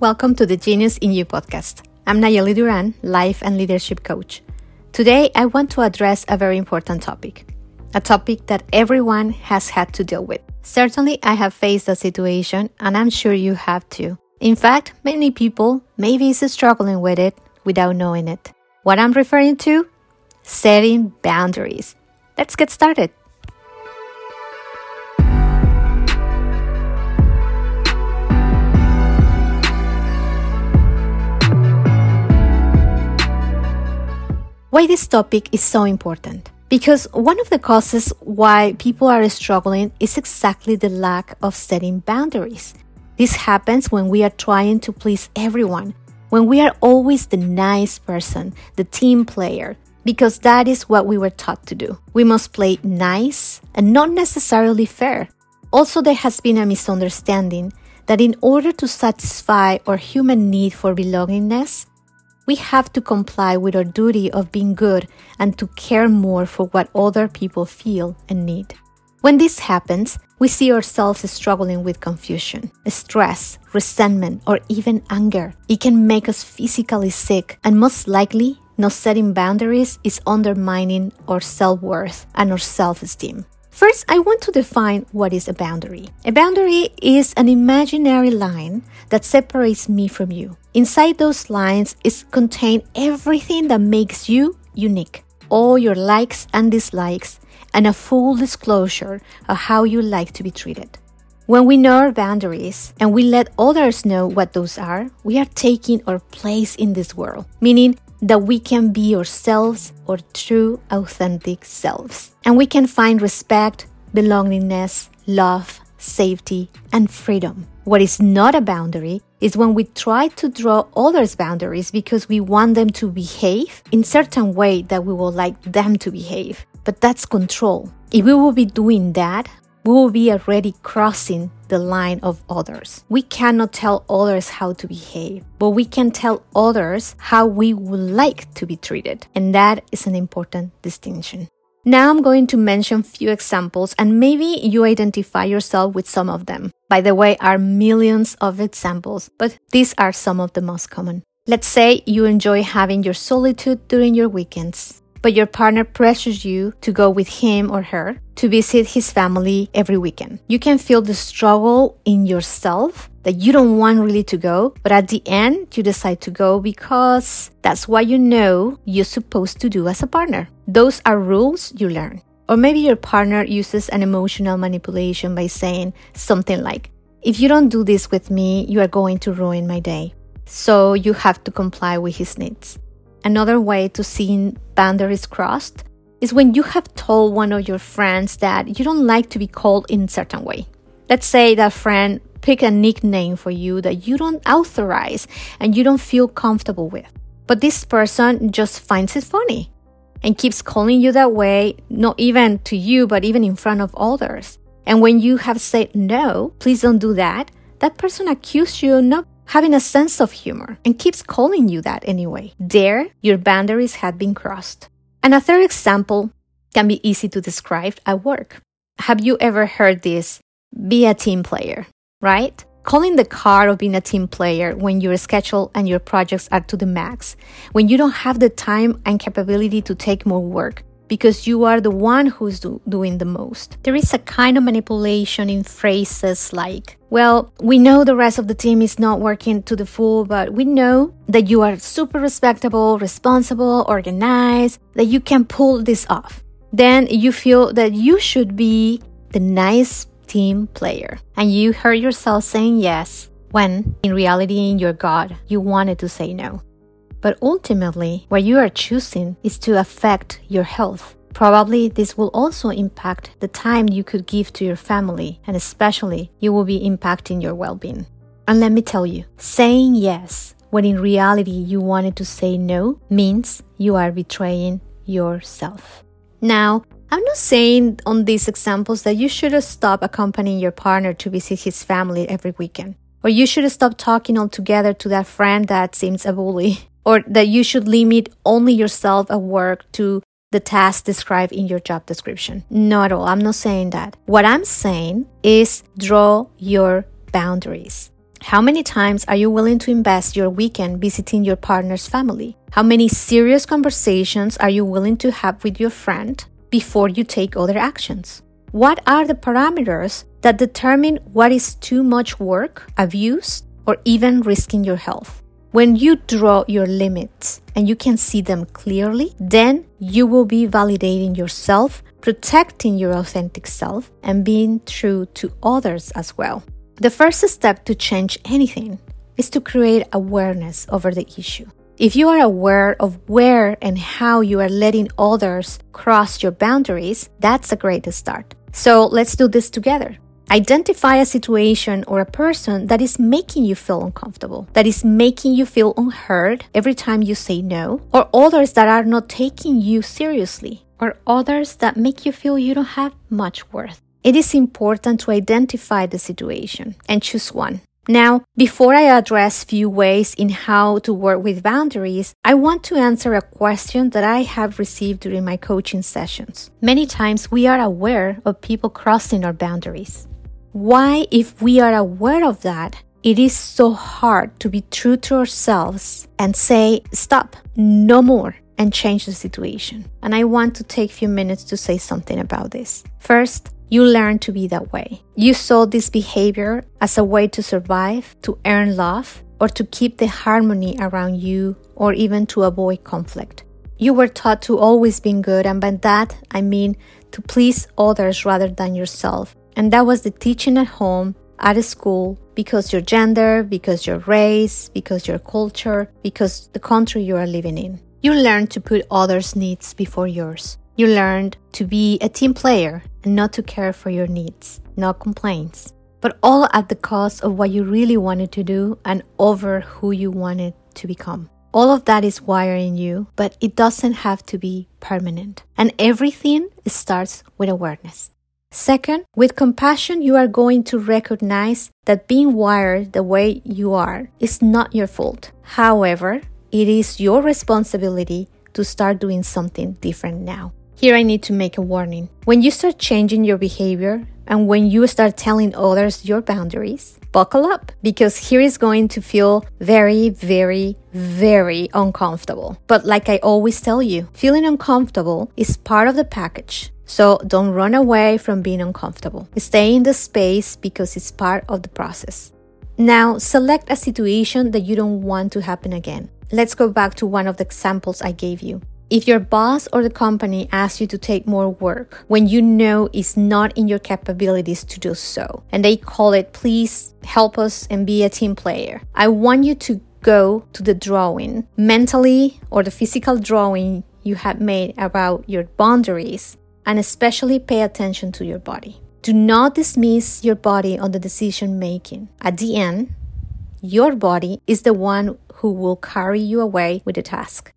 Welcome to the Genius in You podcast. I'm Nayely Duran, life and leadership coach. Today, I want to address a very important topic, a topic that everyone has had to deal with. Certainly, I have faced a situation, and I'm sure you have too. In fact, many people maybe is struggling with it without knowing it. What I'm referring to? Setting boundaries. Let's get started. Why this topic is so important? Because one of the causes why people are struggling is exactly the lack of setting boundaries. This happens when we are trying to please everyone, when we are always the nice person, the team player, because that is what we were taught to do. We must play nice and not necessarily fair. Also, there has been a misunderstanding that in order to satisfy our human need for belongingness, we have to comply with our duty of being good and to care more for what other people feel and need. When this happens, we see ourselves struggling with confusion, stress, resentment, or even anger. It can make us physically sick, and most likely, not setting boundaries is undermining our self worth and our self esteem. First, I want to define what is a boundary. A boundary is an imaginary line that separates me from you. Inside those lines is contained everything that makes you unique, all your likes and dislikes, and a full disclosure of how you like to be treated. When we know our boundaries and we let others know what those are, we are taking our place in this world, meaning that we can be ourselves or true, authentic selves. And we can find respect, belongingness, love, safety, and freedom. What is not a boundary is when we try to draw others' boundaries because we want them to behave in certain way that we would like them to behave. But that's control. If we will be doing that, we will be already crossing the line of others. We cannot tell others how to behave, but we can tell others how we would like to be treated. And that is an important distinction. Now I'm going to mention few examples and maybe you identify yourself with some of them. By the way, are millions of examples, but these are some of the most common. Let's say you enjoy having your solitude during your weekends but your partner pressures you to go with him or her to visit his family every weekend. You can feel the struggle in yourself that you don't want really to go, but at the end, you decide to go because that's what you know you're supposed to do as a partner. Those are rules you learn. Or maybe your partner uses an emotional manipulation by saying something like, if you don't do this with me, you are going to ruin my day. So you have to comply with his needs. Another way to see boundaries crossed is when you have told one of your friends that you don't like to be called in a certain way. Let's say that friend pick a nickname for you that you don't authorize and you don't feel comfortable with. But this person just finds it funny and keeps calling you that way, not even to you, but even in front of others. And when you have said no, please don't do that, that person accuses you not having a sense of humor and keeps calling you that anyway. There, your boundaries had been crossed. And a third example can be easy to describe at work. Have you ever heard this? Be a team player, right? Calling the card of being a team player when your schedule and your projects are to the max, when you don't have the time and capability to take more work, because you are the one who's do- doing the most. There is a kind of manipulation in phrases like, well, we know the rest of the team is not working to the full, but we know that you are super respectable, responsible, organized, that you can pull this off. Then you feel that you should be the nice team player. And you heard yourself saying yes when in reality in your God, you wanted to say no. But ultimately, what you are choosing is to affect your health. Probably this will also impact the time you could give to your family, and especially you will be impacting your well being. And let me tell you, saying yes when in reality you wanted to say no means you are betraying yourself. Now, I'm not saying on these examples that you should stop accompanying your partner to visit his family every weekend, or you should stop talking altogether to that friend that seems a bully or that you should limit only yourself at work to the task described in your job description. Not at all. I'm not saying that. What I'm saying is draw your boundaries. How many times are you willing to invest your weekend visiting your partner's family? How many serious conversations are you willing to have with your friend before you take other actions? What are the parameters that determine what is too much work, abuse, or even risking your health? When you draw your limits and you can see them clearly, then you will be validating yourself, protecting your authentic self, and being true to others as well. The first step to change anything is to create awareness over the issue. If you are aware of where and how you are letting others cross your boundaries, that's a great start. So let's do this together. Identify a situation or a person that is making you feel uncomfortable, that is making you feel unheard every time you say no, or others that are not taking you seriously, or others that make you feel you don't have much worth. It is important to identify the situation and choose one. Now, before I address few ways in how to work with boundaries, I want to answer a question that I have received during my coaching sessions. Many times we are aware of people crossing our boundaries. Why, if we are aware of that, it is so hard to be true to ourselves and say, stop, no more, and change the situation. And I want to take a few minutes to say something about this. First, you learn to be that way. You saw this behavior as a way to survive, to earn love, or to keep the harmony around you, or even to avoid conflict. You were taught to always be good, and by that I mean to please others rather than yourself, and that was the teaching at home, at school, because your gender, because your race, because your culture, because the country you are living in. You learn to put others' needs before yours. You learned to be a team player and not to care for your needs, no complaints, but all at the cost of what you really wanted to do and over who you wanted to become. All of that is wiring you, but it doesn't have to be permanent. And everything starts with awareness. Second, with compassion, you are going to recognize that being wired the way you are is not your fault. However, it is your responsibility to start doing something different now. Here, I need to make a warning. When you start changing your behavior and when you start telling others your boundaries, buckle up because here is going to feel very, very, very uncomfortable. But like I always tell you, feeling uncomfortable is part of the package. So don't run away from being uncomfortable. Stay in the space because it's part of the process. Now, select a situation that you don't want to happen again. Let's go back to one of the examples I gave you. If your boss or the company asks you to take more work when you know it's not in your capabilities to do so, and they call it, please help us and be a team player, I want you to go to the drawing mentally or the physical drawing you have made about your boundaries and especially pay attention to your body. Do not dismiss your body on the decision making. At the end, your body is the one who will carry you away with the task.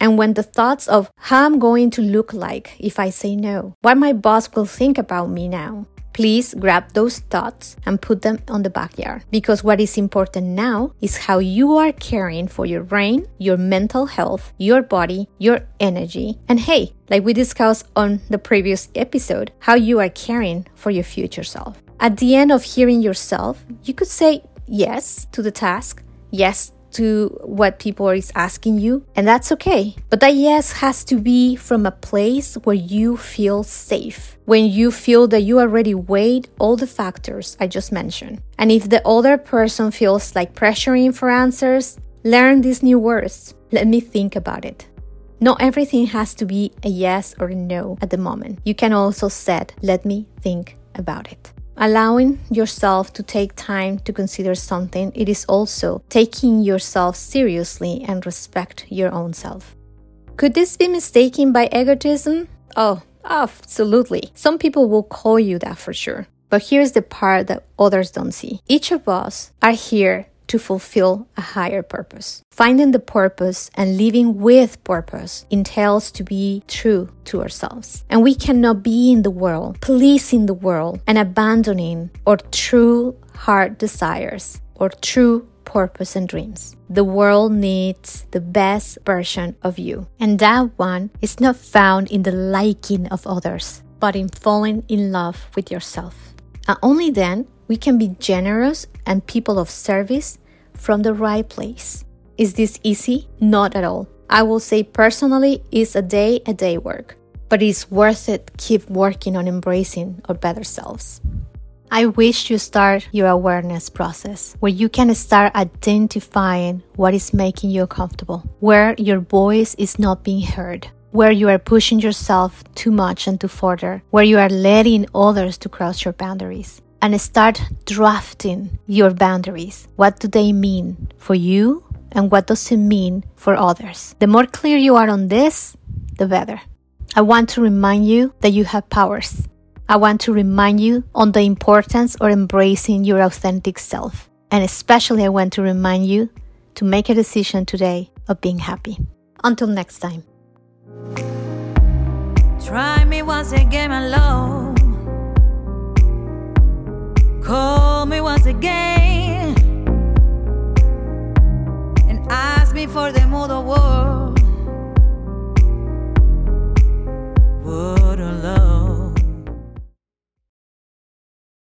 And when the thoughts of how I'm going to look like if I say no, what my boss will think about me now, please grab those thoughts and put them on the backyard. Because what is important now is how you are caring for your brain, your mental health, your body, your energy, and hey, like we discussed on the previous episode, how you are caring for your future self. At the end of hearing yourself, you could say yes to the task, yes to what people are asking you, and that's okay. But that yes has to be from a place where you feel safe, when you feel that you already weighed all the factors I just mentioned. And if the other person feels like pressuring for answers, learn these new words. Let me think about it. Not everything has to be a yes or a no at the moment. You can also set, let me think about it. Allowing yourself to take time to consider something, it is also taking yourself seriously and respect your own self. Could this be mistaken by egotism? Oh, absolutely. Some people will call you that for sure. But here's the part that others don't see. Each of us are here to fulfill a higher purpose. Finding the purpose and living with purpose entails to be true to ourselves. And we cannot be in the world, pleasing the world, and abandoning our true heart desires or true purpose and dreams. The world needs the best version of you. And that one is not found in the liking of others, but in falling in love with yourself. And only then We can be generous and people of service from the right place. Is this easy? Not at all. I will say personally, it's a day a day work, but it's worth it. Keep working on embracing our better selves. I wish you start your awareness process where you can start identifying what is making you uncomfortable, where your voice is not being heard, where you are pushing yourself too much and too further, where you are letting others to cross your boundaries. And start drafting your boundaries. What do they mean for you and what does it mean for others? The more clear you are on this, the better. I want to remind you that you have powers I want to remind you on the importance of embracing your authentic self. And especially, I want to remind you to make a decision today of being happy. Until next time. Try me once again, my love. Call me once again and ask me for the mother word.